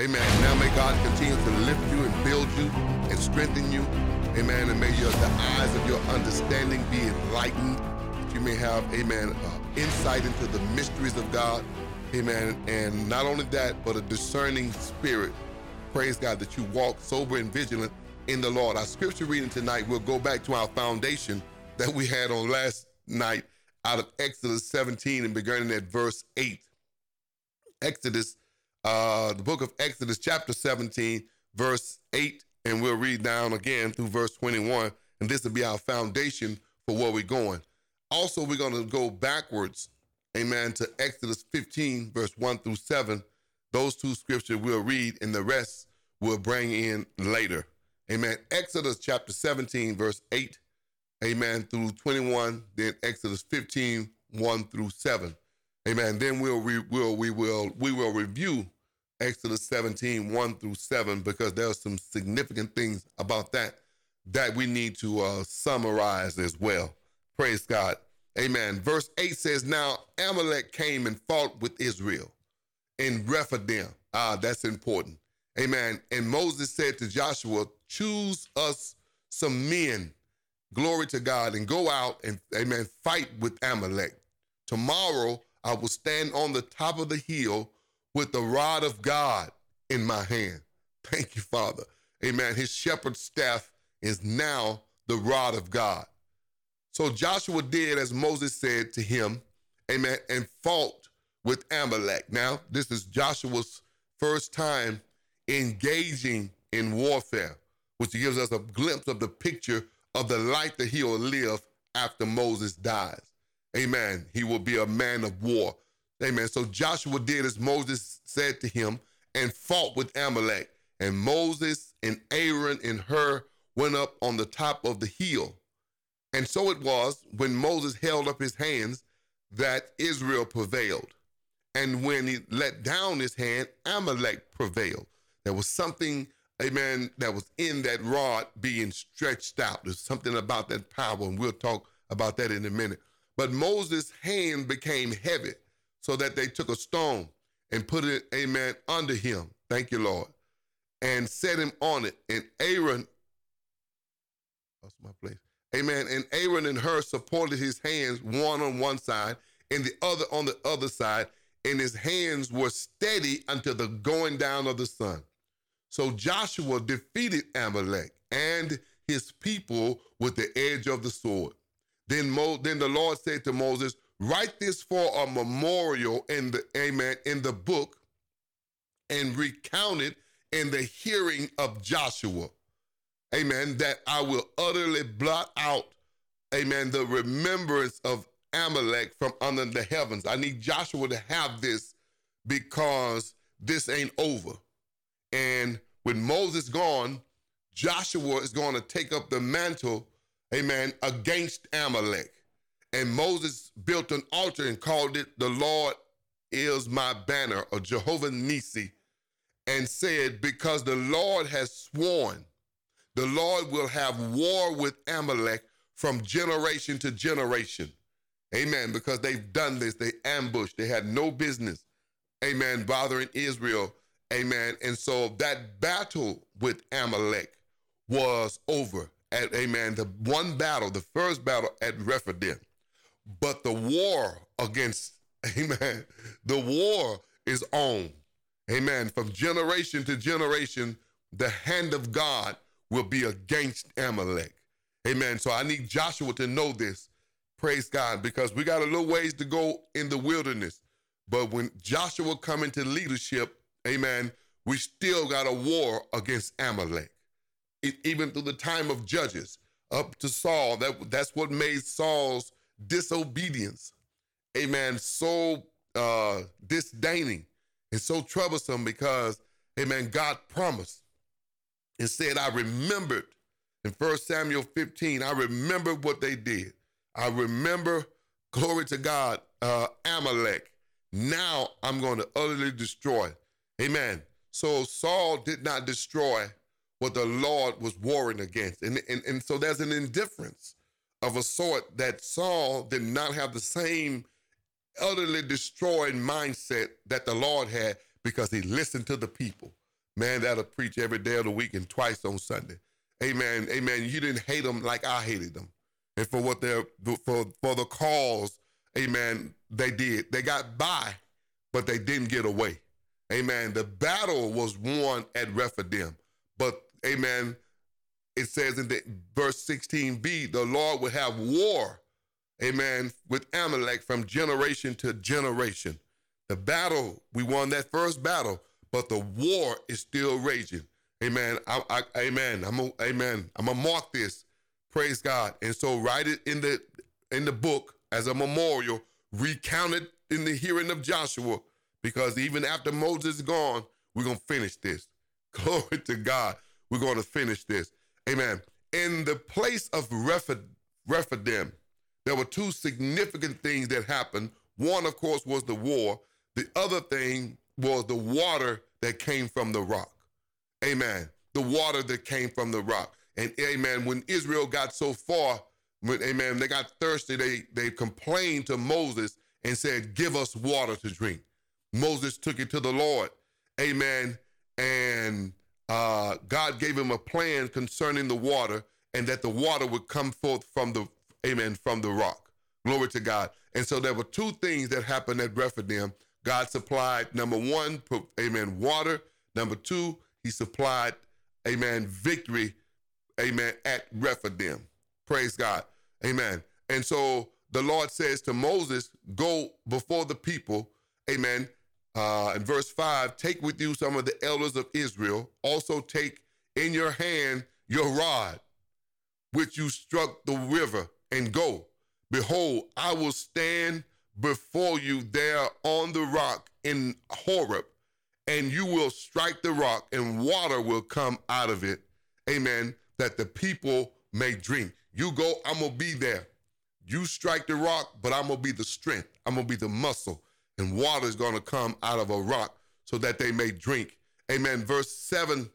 Amen. Now may God continue to lift you and build you and strengthen you. Amen. And may your, the eyes of your understanding be enlightened. That you may have, amen, uh, insight into the mysteries of God. Amen. And not only that, but a discerning spirit. Praise God that you walk sober and vigilant in the Lord. Our scripture reading tonight, we'll go back to our foundation that we had on last night out of Exodus 17 and beginning at verse 8. Exodus, uh, the book of Exodus, chapter 17, verse 8, and we'll read down again through verse 21. And this will be our foundation for where we're going. Also, we're going to go backwards, amen, to Exodus 15, verse 1 through 7. Those two scriptures we'll read, and the rest we'll bring in later. Amen. Exodus chapter 17, verse 8, amen, through 21. Then Exodus 15, 1 through 7. Amen. Then we'll re, we'll we will we will review Exodus 17, 1 through 7, because there are some significant things about that that we need to uh, summarize as well. Praise God. Amen. Verse 8 says, Now Amalek came and fought with Israel in Rephidim. Ah, that's important. Amen. And Moses said to Joshua, Choose us some men, glory to God, and go out and, amen, fight with Amalek. Tomorrow I will stand on the top of the hill with the rod of God in my hand. Thank you, Father. Amen. His shepherd's staff is now the rod of God. So Joshua did as Moses said to him, amen, and fought with Amalek. Now, this is Joshua's first time engaging in warfare, which gives us a glimpse of the picture of the life that he will live after Moses dies. Amen. He will be a man of war. Amen. So Joshua did as Moses said to him and fought with Amalek. And Moses and Aaron and Hur went up on the top of the hill. And so it was when Moses held up his hands that Israel prevailed. And when he let down his hand, Amalek prevailed. There was something, amen, that was in that rod being stretched out. There's something about that power, and we'll talk about that in a minute. But Moses' hand became heavy so that they took a stone and put it, amen, under him. Thank you, Lord. And set him on it. And Aaron, lost my place. Amen. And Aaron and Hur supported his hands, one on one side and the other on the other side. And his hands were steady until the going down of the sun. So Joshua defeated Amalek and his people with the edge of the sword. Then, Mo, then the Lord said to Moses, Write this for a memorial in the amen in the book and recount it in the hearing of Joshua. Amen. That I will utterly blot out, amen, the remembrance of Amalek from under the heavens. I need Joshua to have this because this ain't over. And when Moses gone, Joshua is going to take up the mantle amen, against Amalek. And Moses built an altar and called it, The Lord is my banner, or Jehovah Nisi, and said, Because the Lord has sworn, the Lord will have war with Amalek from generation to generation. Amen. Because they've done this, they ambushed, they had no business, amen, bothering Israel. Amen. And so that battle with Amalek was over at amen, the one battle, the first battle at Rephidim. But the war against, amen, the war is on. Amen. From generation to generation, the hand of God will be against Amalek. Amen. So I need Joshua to know this. Praise God, because we got a little ways to go in the wilderness. But when Joshua come into leadership, amen, we still got a war against Amalek even through the time of judges up to Saul. That that's what made Saul's disobedience, amen, so uh, disdaining and so troublesome because, amen, God promised and said, I remembered in 1 Samuel 15, I remember what they did. I remember, glory to God, uh, Amalek. Now I'm going to utterly destroy. Amen. So Saul did not destroy what the Lord was warring against. And, and, and so there's an indifference of a sort that Saul did not have the same utterly destroyed mindset that the Lord had because he listened to the people. man that'll preach every day of the week and twice on Sunday. Amen. Amen. You didn't hate them like I hated them. And for what they're for for the cause, amen, they did. They got by, but they didn't get away. Amen. The battle was won at Rephidim. But amen, it says in the verse 16b, the Lord will have war, amen, with Amalek from generation to generation. The battle, we won that first battle, but the war is still raging. Amen. I, I, amen. I'm a, amen. I'm gonna mark this. Praise God. And so write it in the in the book as a memorial, recount it in the hearing of Joshua, because even after Moses is gone, we're gonna finish this. Glory to God. We're gonna finish this. Amen. In the place of Rephidim, there were two significant things that happened. One, of course, was the war. The other thing was the water that came from the rock. Amen. The water that came from the rock. And amen, when Israel got so far, when, amen, they got thirsty, they, they complained to Moses and said, Give us water to drink. Moses took it to the Lord. Amen. And uh, God gave him a plan concerning the water and that the water would come forth from the, amen, from the rock. Glory to God. And so there were two things that happened at Rephidim. God supplied, number one, amen, water. Number two, he supplied, amen, victory, amen, at Rephidim. Praise God. Amen. And so the Lord says to Moses, go before the people, amen. Uh, in verse 5, take with you some of the elders of Israel. Also take in your hand your rod, which you struck the river, and go. Behold, I will stand before you there on the rock in Horeb, and you will strike the rock, and water will come out of it. Amen. That the people may drink. You go, I'm going to be there. You strike the rock, but I'm going to be the strength. I'm going to be the muscle, and water is going to come out of a rock so that they may drink. Amen. Verse 7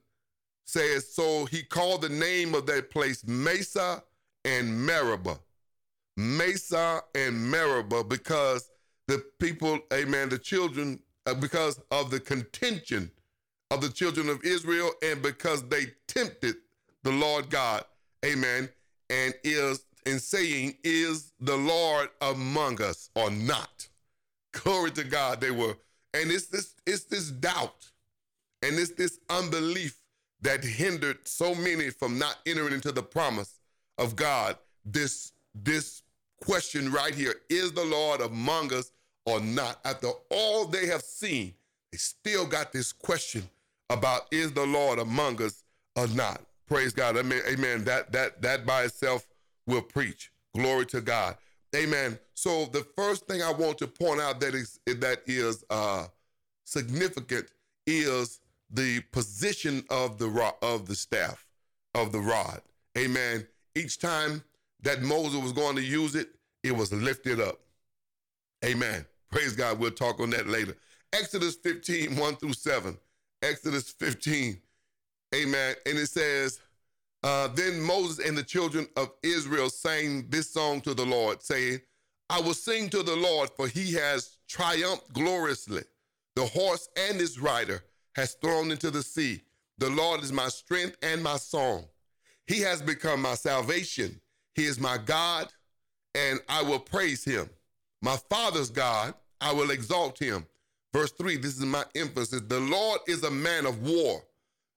says, So he called the name of that place Massah and Meribah Massah and Meribah because the people, amen, the children, uh, because of the contention of the children of Israel and because they tempted the Lord God, amen, and is in saying, Is the Lord among us or not? Glory to God, they were. And it's this, it's this doubt and it's this unbelief that hindered so many from not entering into the promise of God. This, this question right here is the Lord among us or not? After all they have seen, they still got this question about is the Lord among us or not? Praise God. Amen. Amen. That that that by itself will preach. Glory to God. Amen. So the first thing I want to point out that is that is uh, significant is the position of the rod, of the staff of the rod. Amen. Each time that Moses was going to use it, it was lifted up. Amen. Praise God. We'll talk on that later. Exodus 15, 1 through 7. Exodus 15. Amen. And it says, uh, Then Moses and the children of Israel sang this song to the Lord, saying, I will sing to the Lord, for he has triumphed gloriously. The horse and his rider has thrown into the sea. The Lord is my strength and my song. He has become my salvation. He is my God, and I will praise him. My father's God, I will exalt him. Verse 3, this is my emphasis. The Lord is a man of war.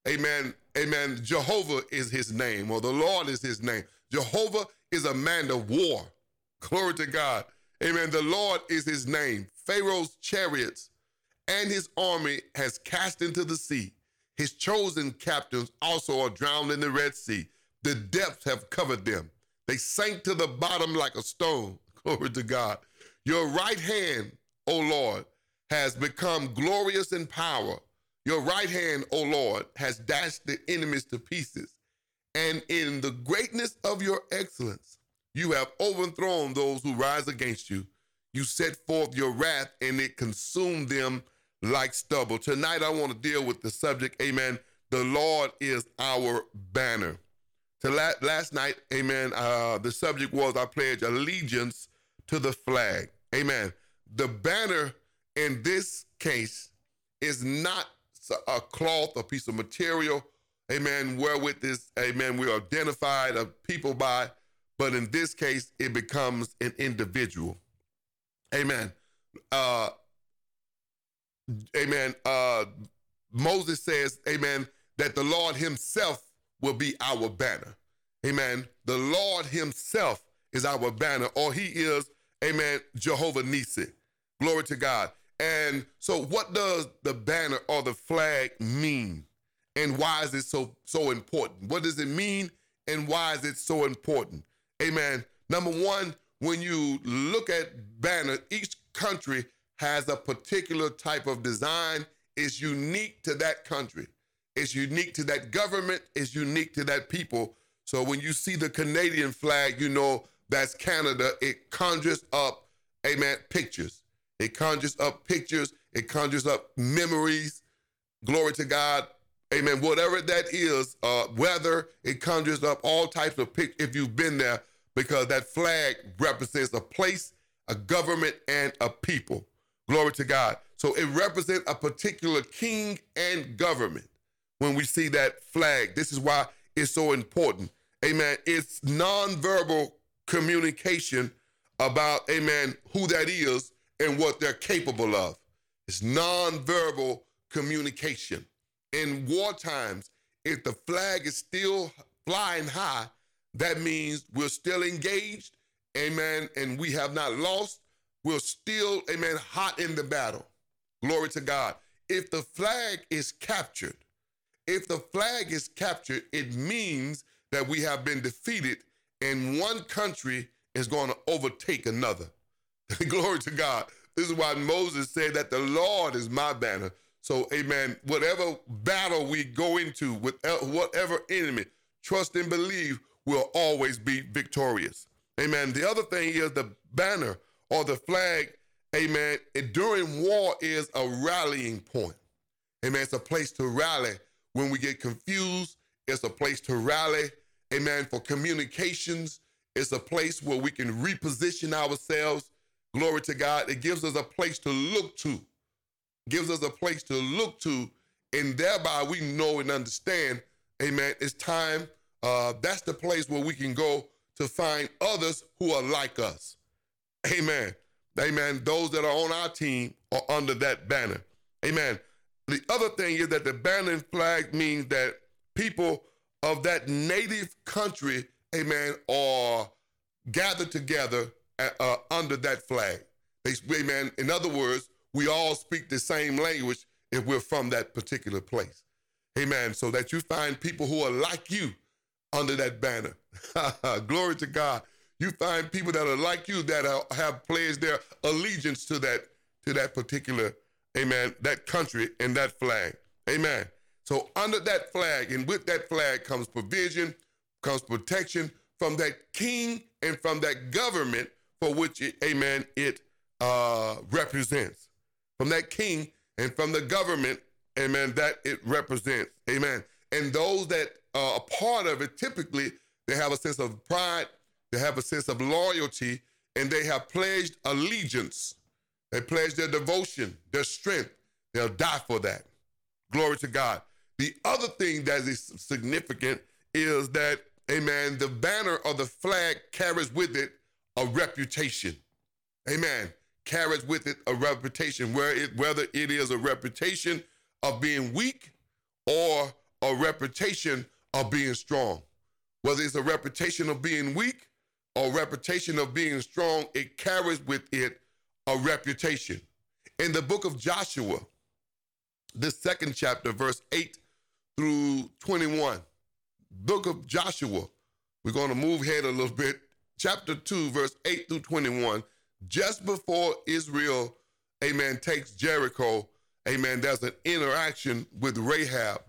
Amen. Amen. Jehovah is his name, or the Lord is his name. Jehovah is a man of war. Glory to God. Amen. The Lord is his name. Pharaoh's chariots and his army has cast into the sea. His chosen captains also are drowned in the Red Sea. The depths have covered them. They sank to the bottom like a stone. Glory to God. Your right hand, O Lord, has become glorious in power. Your right hand, O Lord, has dashed the enemies to pieces. And in the greatness of your excellence, you have overthrown those who rise against you. You set forth your wrath, and it consumed them like stubble. Tonight, I want to deal with the subject, amen. The Lord is our banner. To la- last night, amen, uh, the subject was I pledge allegiance to the flag. Amen. The banner in this case is not a cloth, a piece of material, amen, wherewith this, amen, we identified a people by, but in this case, it becomes an individual. Amen. Uh, amen. Uh, Moses says, amen, that the Lord himself will be our banner. Amen. The Lord himself is our banner, or he is, amen, Jehovah Nisi. Glory to God. And so what does the banner or the flag mean? And why is it so so important? What does it mean and why is it so important? Amen. Number 1, when you look at banner, each country has a particular type of design. It's unique to that country. It's unique to that government. It's unique to that people. So when you see the Canadian flag, you know that's Canada. It conjures up, amen, pictures. It conjures up pictures. It conjures up memories. Glory to God. Amen. Whatever that is, uh, weather, it conjures up all types of pictures if you've been there, because that flag represents a place, a government, and a people. Glory to God. So it represents a particular king and government when we see that flag. This is why it's so important. Amen. It's nonverbal communication about, amen, who that is and what they're capable of. It's nonverbal communication. In war times, if the flag is still flying high, that means we're still engaged, amen, and we have not lost. We're still, amen, hot in the battle. Glory to God. If the flag is captured, if the flag is captured, it means that we have been defeated and one country is going to overtake another. Glory to God. This is why Moses said that the Lord is my banner. So, amen, whatever battle we go into with whatever enemy, trust and believe we'll always be victorious. Amen. The other thing is the banner or the flag, amen, during war is a rallying point. Amen. It's a place to rally when we get confused. It's a place to rally, amen, for communications. It's a place where we can reposition ourselves. Glory to God. It gives us a place to look to, gives us a place to look to, and thereby we know and understand, amen, it's time. Uh, that's the place where we can go to find others who are like us. Amen. Amen. Those that are on our team are under that banner. Amen. The other thing is that the banner flag means that people of that native country, amen, are gathered together uh, under that flag. Amen. In other words, we all speak the same language if we're from that particular place. Amen. So that you find people who are like you under that banner. Glory to God. You find people that are like you that are, have pledged their allegiance to that to that particular, amen, that country and that flag. Amen. So under that flag and with that flag comes provision, comes protection from that king and from that government for which, it, amen, it uh, represents. From that king and from the government, amen, that it represents. Amen. And those that are a part of it, typically, they have a sense of pride, they have a sense of loyalty, and they have pledged allegiance. They pledge their devotion, their strength. They'll die for that. Glory to God. The other thing that is significant is that, amen, the banner or the flag carries with it a reputation. Amen. Carries with it a reputation, where it, whether it is a reputation of being weak or a reputation of being strong. Whether it's a reputation of being weak or reputation of being strong, it carries with it a reputation. In the book of Joshua, the second chapter, verse 8 through 21. Book of Joshua. We're going to move ahead a little bit. Chapter 2, verse 8 through 21. Just before Israel, amen, takes Jericho, amen, there's an interaction with Rahab,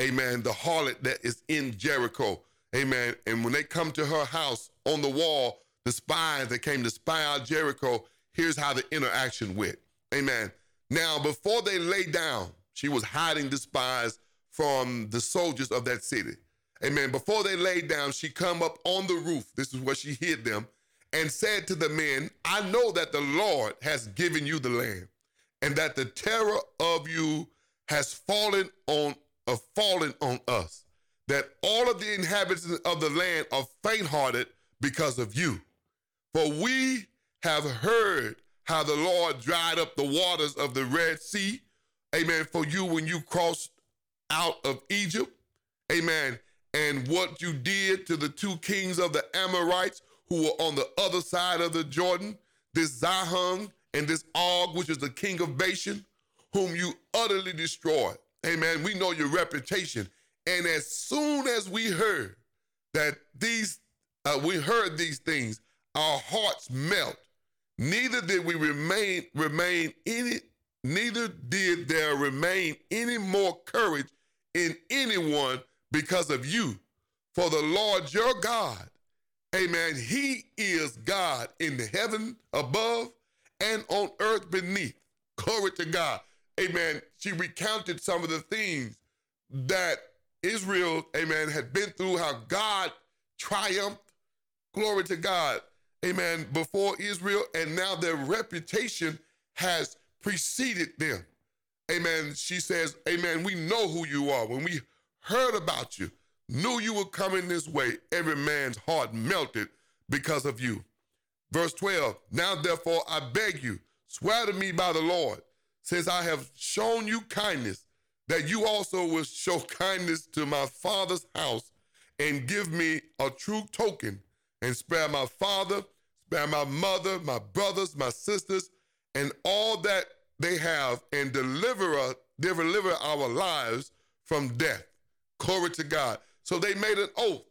amen, the harlot that is in Jericho, amen. And when they come to her house on the wall, the spies that came to spy out Jericho, here's how the interaction went, amen. Now, before they lay down, she was hiding the spies from the soldiers of that city. Amen. Before they laid down, she come up on the roof. This is where she hid them and said to the men, I know that the Lord has given you the land and that the terror of you has fallen on uh, fallen on us, that all of the inhabitants of the land are faint-hearted because of you. For we have heard how the Lord dried up the waters of the Red Sea, amen, for you when you crossed out of Egypt, amen, and what you did to the two kings of the Amorites who were on the other side of the Jordan, this Sihon and this Og, which is the king of Bashan, whom you utterly destroyed. Amen. We know your reputation. And as soon as we heard that these, uh, we heard these things, our hearts melt. Neither did we remain remain any, neither did there remain any more courage in anyone because of you. For the Lord your God, amen, he is God in the heaven above and on earth beneath. Glory to God. Amen. She recounted some of the things that Israel, amen, had been through, how God triumphed. Glory to God. Amen. Before Israel, and now their reputation has preceded them. Amen. She says, Amen. We know who you are. When we heard about you, knew you were coming this way, every man's heart melted because of you. Verse 12 Now therefore I beg you, swear to me by the Lord, since I have shown you kindness, that you also will show kindness to my father's house and give me a true token and spare my father, spare my mother, my brothers, my sisters, and all that they have, and deliver us, deliver our lives from death. Glory to God. So they made an oath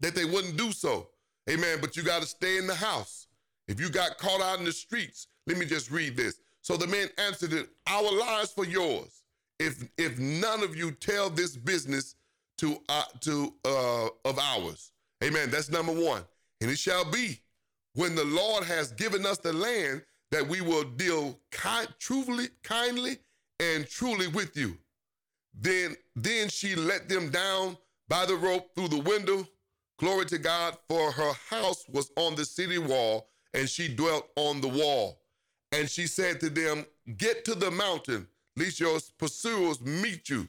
that they wouldn't do so. Amen. But you got to stay in the house. If you got caught out in the streets, let me just read this. So the man answered it, Our lives for yours. If if none of you tell this business to uh, to uh, of ours. Amen. That's number one. And it shall be when the Lord has given us the land that we will deal kind, truly, kindly and truly with you. Then then she let them down by the rope through the window. Glory to God, for her house was on the city wall, and she dwelt on the wall. And she said to them, Get to the mountain, lest your pursuers meet you.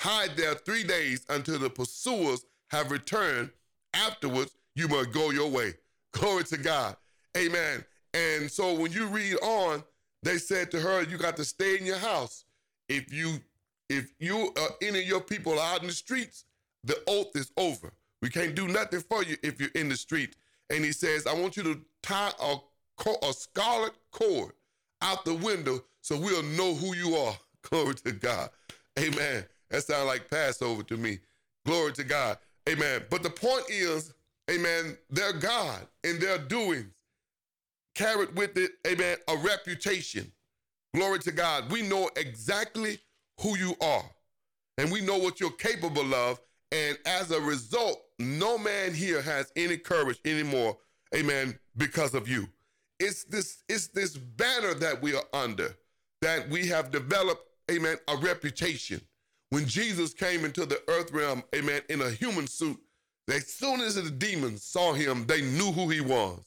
Hide there three days until the pursuers have returned. Afterwards, you must go your way. Glory to God. Amen. And so when you read on, they said to her, You got to stay in your house. If you if you uh, any of your people are out in the streets, the oath is over. We can't do nothing for you if you're in the street. And he says, I want you to tie a, a scarlet cord out the window so we'll know who you are. Glory to God. Amen. That sounds like Passover to me. Glory to God. Amen. But the point is, amen, their God and their doings carried with it, amen, a reputation. Glory to God. We know exactly who you are and we know what you're capable of. And as a result, no man here has any courage anymore, amen, because of you. It's this, it's this banner that we are under, that we have developed, amen, a reputation. When Jesus came into the earth realm, amen, in a human suit, as soon as the demons saw him, they knew who he was.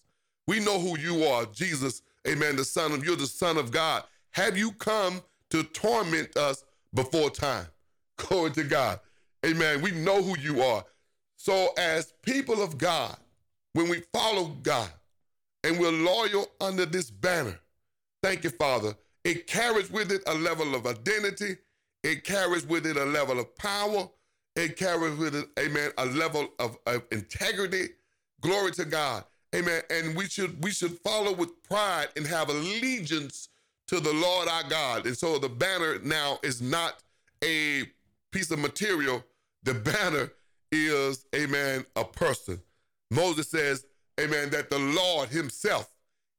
We know who you are, Jesus, amen, the Son of, you're the Son of God. Have you come to torment us before time? Glory to God. Amen. We know who you are. So, as people of God, when we follow God and we're loyal under this banner, thank you, Father, it carries with it a level of identity, it carries with it a level of power, it carries with it, amen, a level of, of integrity. Glory to God. Amen. And we should we should follow with pride and have allegiance to the Lord our God. And so the banner now is not a piece of material. The banner is, amen, a person. Moses says, amen, that the Lord himself,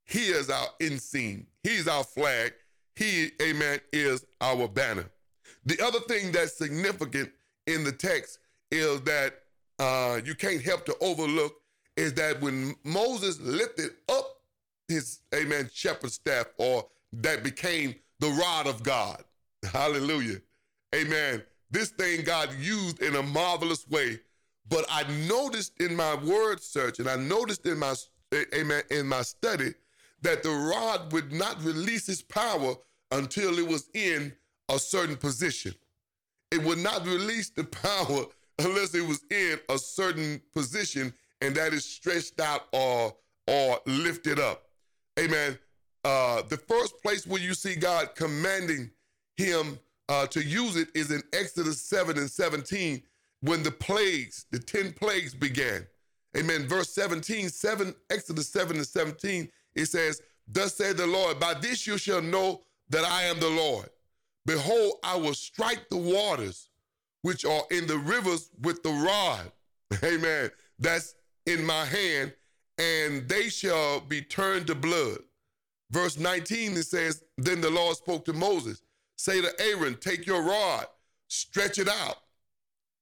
he is our ensign. He's our flag. He, amen, is our banner. The other thing that's significant in the text is that uh, you can't help to overlook is that when Moses lifted up his, amen, shepherd staff, or that became the rod of God. Hallelujah. Amen. This thing God used in a marvelous way. But I noticed in my word search and I noticed in my amen in my study that the rod would not release its power until it was in a certain position. It would not release the power unless it was in a certain position and that is stretched out or or lifted up. Amen. Uh, the first place where you see God commanding him uh, to use it is in Exodus 7 and 17 when the plagues, the 10 plagues began. Amen. Verse 17, 7, Exodus 7 and 17, it says, Thus saith the Lord, by this you shall know that I am the Lord. Behold, I will strike the waters which are in the rivers with the rod. Amen. That's in my hand, and they shall be turned to blood. Verse 19, it says, Then the Lord spoke to Moses, Say to Aaron, Take your rod, stretch it out,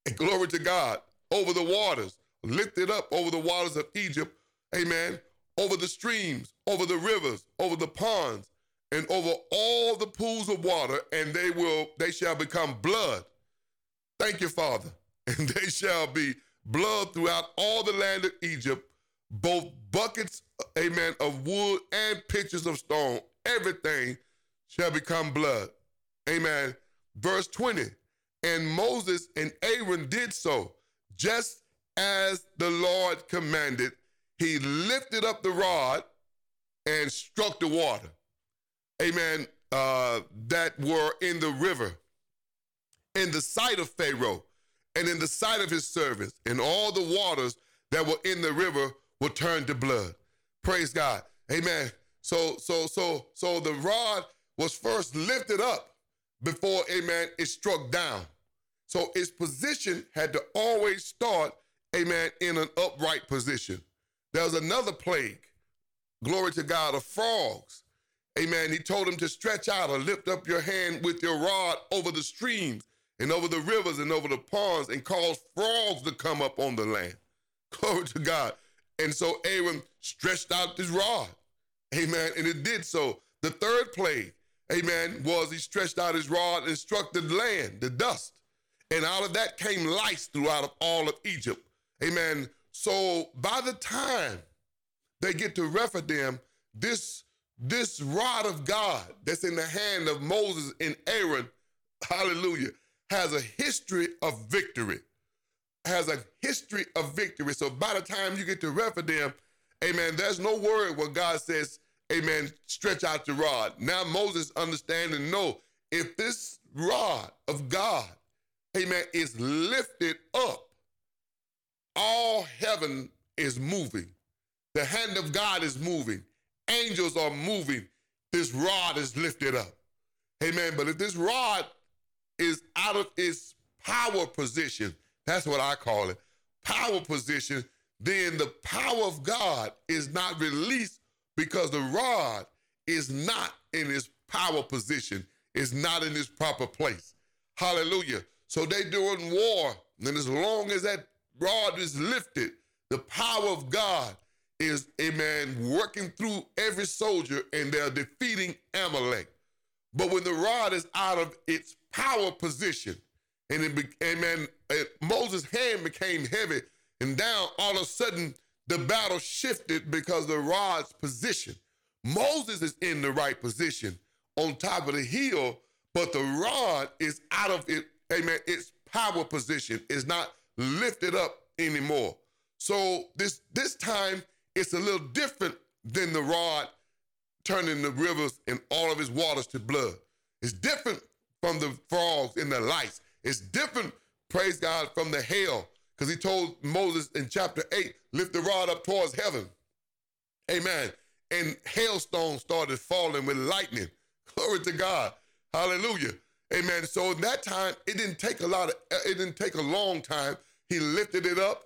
and glory to God, over the waters, lift it up over the waters of Egypt, amen, over the streams, over the rivers, over the ponds, and over all the pools of water, and they will, they shall become blood. Thank you, Father. And they shall be blood throughout all the land of Egypt, both buckets, amen, of wood and pitchers of stone. Everything shall become blood. Amen. Verse 20. And Moses and Aaron did so, just as the Lord commanded. He lifted up the rod and struck the water. Amen. Uh, that were in the river, in the sight of Pharaoh, and in the sight of his servants, and all the waters that were in the river were turn to blood. Praise God. Amen. So, so, so, so the rod was first lifted up before, amen, it struck down. So its position had to always start, amen, in an upright position. There was another plague, glory to God, of frogs. Amen. He told him to stretch out or lift up your hand with your rod over the streams and over the rivers and over the ponds and cause frogs to come up on the land. Glory to God. And so Aaron stretched out his rod. Amen. And it did so. The third plague, amen, was he stretched out his rod and struck the land, the dust. And out of that came lice throughout all of Egypt. Amen. So by the time they get to Rephidim, this, this rod of God that's in the hand of Moses and Aaron, hallelujah, has a history of victory. Has a history of victory. So by the time you get to Rephidim, amen, there's no word where God says, amen, stretch out your rod. Now Moses understand and know if this rod of God, amen, is lifted up, all heaven is moving. The hand of God is moving. Angels are moving. This rod is lifted up. Amen. But if this rod is out of its power position, that's what I call it, power position, then the power of God is not released because the rod is not in its power position, is not in its proper place. Hallelujah. So they doing war, and as long as that rod is lifted, the power of God is, amen, working through every soldier, and they're defeating Amalek. But when the rod is out of its power position. And it, be, amen, Moses' hand became heavy, and down all of a sudden the battle shifted because the rod's position. Moses is in the right position on top of the hill, but the rod is out of it, amen, its power position is not lifted up anymore. So this this time it's a little different than the rod turning the rivers and all of its waters to blood. It's different from the frogs and the lice. It's different, praise God, from the hail. Because he told Moses in chapter 8, lift the rod up towards heaven. Amen. And hailstones started falling with lightning. Glory to God. Hallelujah. Amen. So in that time, it didn't take a lot of, uh, it didn't take a long time. He lifted it up.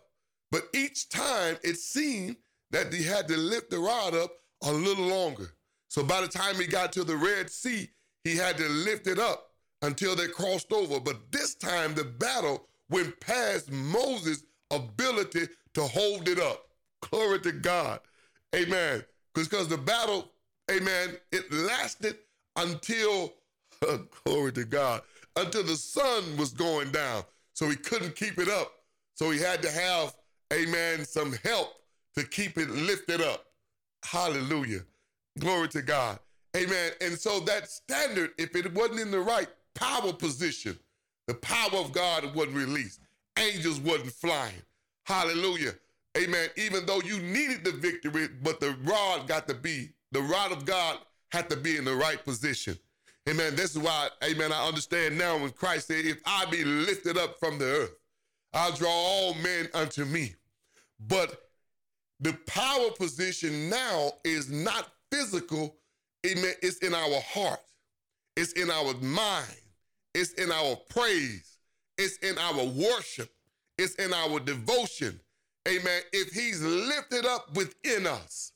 But each time it seemed that he had to lift the rod up a little longer. So by the time he got to the Red Sea, he had to lift it up until they crossed over. But this time the battle went past Moses' ability to hold it up. Glory to God. Amen. Because the battle, amen, it lasted until, glory to God, until the sun was going down. So he couldn't keep it up. So he had to have, amen, some help to keep it lifted up. Hallelujah. Glory to God. Amen. And so that standard, if it wasn't in the right power position, the power of God wasn't released. Angels wasn't flying. Hallelujah. Amen. Even though you needed the victory, but the rod got to be, the rod of God had to be in the right position. Amen. This is why, amen, I understand now when Christ said, if I be lifted up from the earth, I'll draw all men unto me. But the power position now is not physical, amen. It's in our heart, it's in our mind, it's in our praise, it's in our worship, it's in our devotion. Amen. If he's lifted up within us,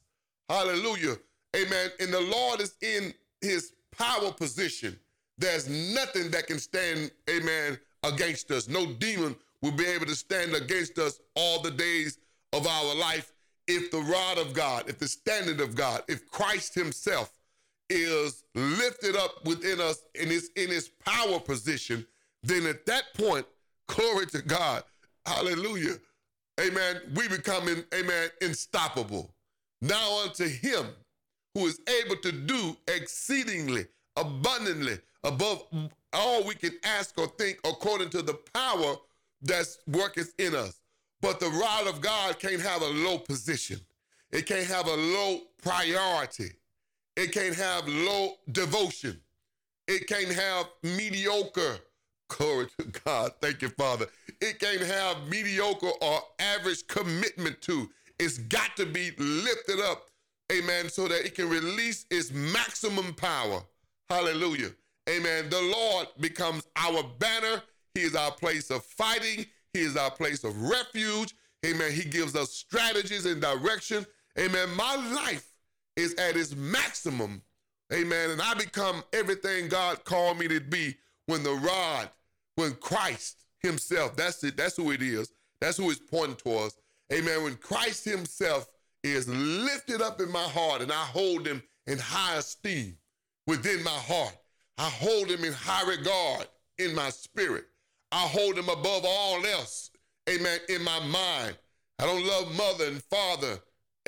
hallelujah. Amen. And the Lord is in his power position. There's nothing that can stand, amen, against us. No demon will be able to stand against us all the days of our life if the rod of God, if the standard of God, if Christ himself is lifted up within us and is in his power position, then at that point, glory to God, hallelujah, amen, we become, in, amen, unstoppable. Now unto him who is able to do exceedingly abundantly above all we can ask or think according to the power that's worketh in us. But the rod of God can't have a low position. It can't have a low priority. It can't have low devotion. It can't have mediocre. Glory to God. Thank you, Father. It can't have mediocre or average commitment to. It's got to be lifted up, amen, so that it can release its maximum power. Hallelujah. Amen. The Lord becomes our banner. He is our place of fighting. He is our place of refuge. Amen. He gives us strategies and direction. Amen. My life is at its maximum. Amen. And I become everything God called me to be when the rod, when Christ Himself, that's it, that's who it is. That's who it's pointing towards. Amen. When Christ Himself is lifted up in my heart and I hold Him in high esteem within my heart, I hold Him in high regard in my spirit. I hold him above all else, amen, in my mind. I don't love mother and father,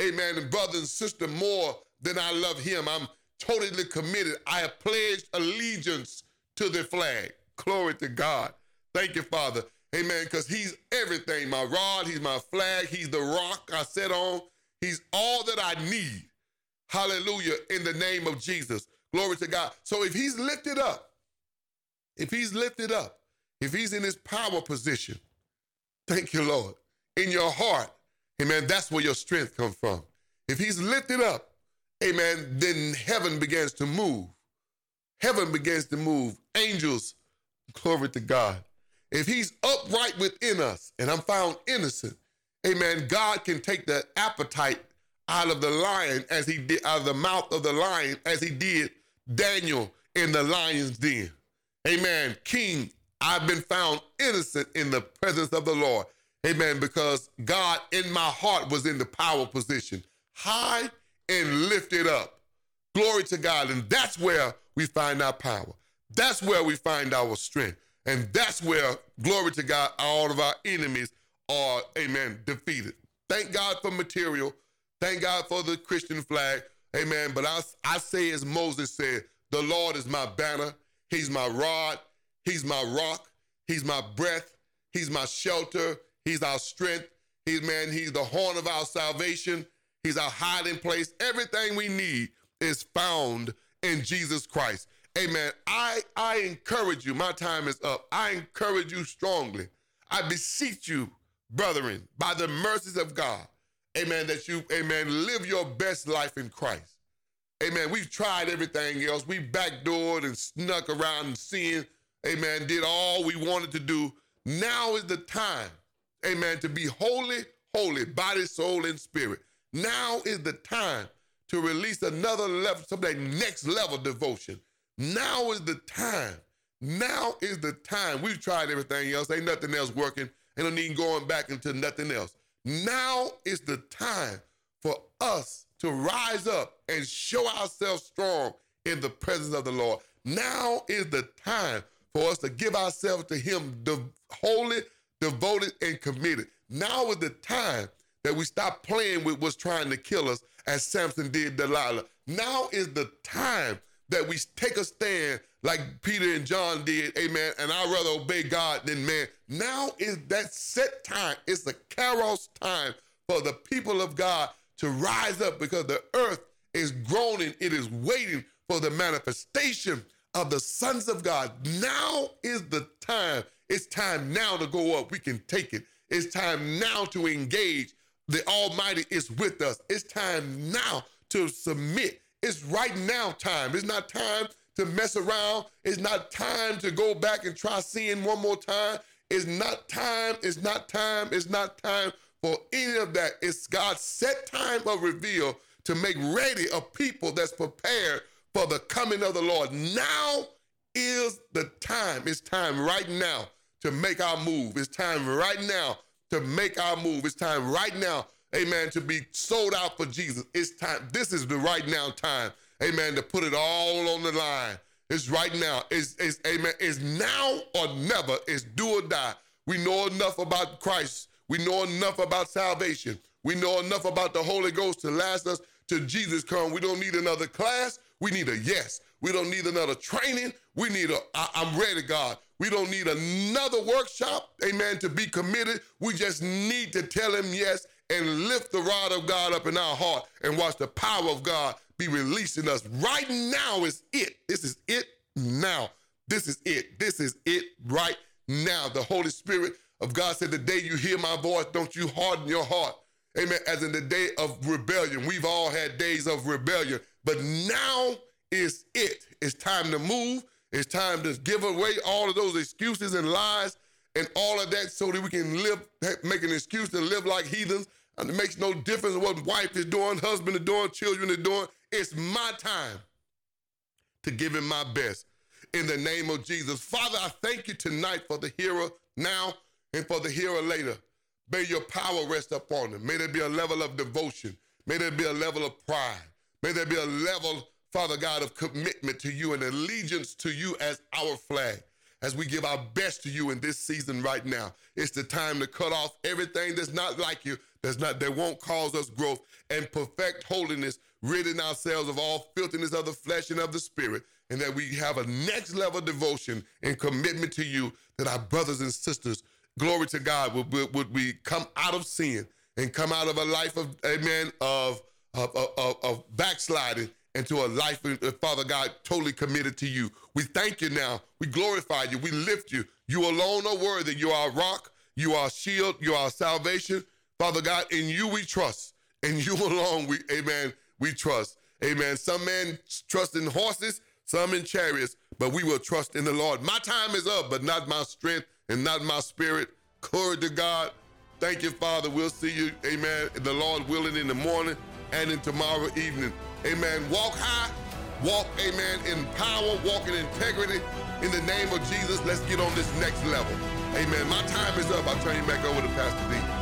amen, and brother and sister more than I love him. I'm totally committed. I have pledged allegiance to the flag. Glory to God. Thank you, Father. Amen. Because he's everything. My rod, he's my flag, he's the rock I set on. He's all that I need. Hallelujah. In the name of Jesus. Glory to God. So if he's lifted up, if he's lifted up, if he's in his power position, thank you, Lord, in your heart, amen, that's where your strength comes from. If he's lifted up, amen, then heaven begins to move. Heaven begins to move. Angels, glory to God. If he's upright within us and I'm found innocent, amen, God can take the appetite out of the lion as he did out of the mouth of the lion as he did Daniel in the lion's den. Amen. King I've been found innocent in the presence of the Lord. Amen. Because God in my heart was in the power position, high and lifted up. Glory to God. And that's where we find our power. That's where we find our strength. And that's where, glory to God, all of our enemies are, amen, defeated. Thank God for material. Thank God for the Christian flag. Amen. But I, I say, as Moses said, the Lord is my banner, He's my rod, He's my rock. He's my breath. He's my shelter. He's our strength. He's, man, he's the horn of our salvation. He's our hiding place. Everything we need is found in Jesus Christ. Amen. I, I encourage you, my time is up. I encourage you strongly. I beseech you, brethren, by the mercies of God, amen, that you, amen, live your best life in Christ. Amen. We've tried everything else. We backdoored and snuck around and sin amen, did all we wanted to do. Now is the time, amen, to be holy, holy, body, soul, and spirit. Now is the time to release another level, some that next level devotion. Now is the time. Now is the time. We've tried everything else. Ain't nothing else working. Ain't no need going back into nothing else. Now is the time for us to rise up and show ourselves strong in the presence of the Lord. Now is the time for us to give ourselves to Him, the holy, devoted, and committed. Now is the time that we stop playing with what's trying to kill us, as Samson did Delilah. Now is the time that we take a stand like Peter and John did, amen, and I'd rather obey God than man. Now is that set time. It's the Kairos time for the people of God to rise up because the earth is groaning. It is waiting for the manifestation of the sons of God. Now is the time. It's time now to go up. We can take it. It's time now to engage. The Almighty is with us. It's time now to submit. It's right now time. It's not time to mess around. It's not time to go back and try sin one more time. It's not time. It's not time. It's not time for any of that. It's God's set time of reveal to make ready a people that's prepared for the coming of the Lord. Now is the time. It's time right now to make our move. It's time right now to make our move. It's time right now, amen, to be sold out for Jesus. It's time. This is the right now time, amen, to put it all on the line. It's right now. It's, it's amen. It's now or never. It's do or die. We know enough about Christ. We know enough about salvation. We know enough about the Holy Ghost to last us to Jesus come. We don't need another class. We need a yes. We don't need another training. We need a, I, I'm ready, God. We don't need another workshop, amen, to be committed. We just need to tell him yes and lift the rod of God up in our heart and watch the power of God be releasing us. Right now is it. This is it now. This is it. This is it right now. The Holy Spirit of God said, The day you hear my voice, don't you harden your heart. Amen. As in the day of rebellion. We've all had days of rebellion, but now is it. It's time to move. It's time to give away all of those excuses and lies and all of that so that we can live, make an excuse to live like heathens. And it makes no difference what wife is doing, husband is doing, children are doing. It's my time to give him my best. In the name of Jesus. Father, I thank you tonight for the hearer now and for the hearer later. May your power rest upon them. May there be a level of devotion. May there be a level of pride. May there be a level, Father God, of commitment to you and allegiance to you as our flag. As we give our best to you in this season right now, it's the time to cut off everything that's not like you, that's not that won't cause us growth, and perfect holiness, ridding ourselves of all filthiness of the flesh and of the spirit, and that we have a next level devotion and commitment to you, that our brothers and sisters glory to God, would, would, would we come out of sin and come out of a life of, amen, of, of, of, of backsliding into a life, uh, Father God, totally committed to you. We thank you now. We glorify you. We lift you. You alone are worthy. You are a rock. You are shield. You are salvation. Father God, in you we trust. In you alone, we, amen, we trust. Amen. Some men trust in horses, some in chariots, but we will trust in the Lord. My time is up, but not my strength and not my spirit. Glory to God. Thank you, Father. We'll see you, amen, the Lord willing in the morning and in tomorrow evening. Amen. Walk high, walk, amen, in power, walk in integrity. In the name of Jesus, let's get on this next level. Amen. My time is up. I'll turn you back over to Pastor D.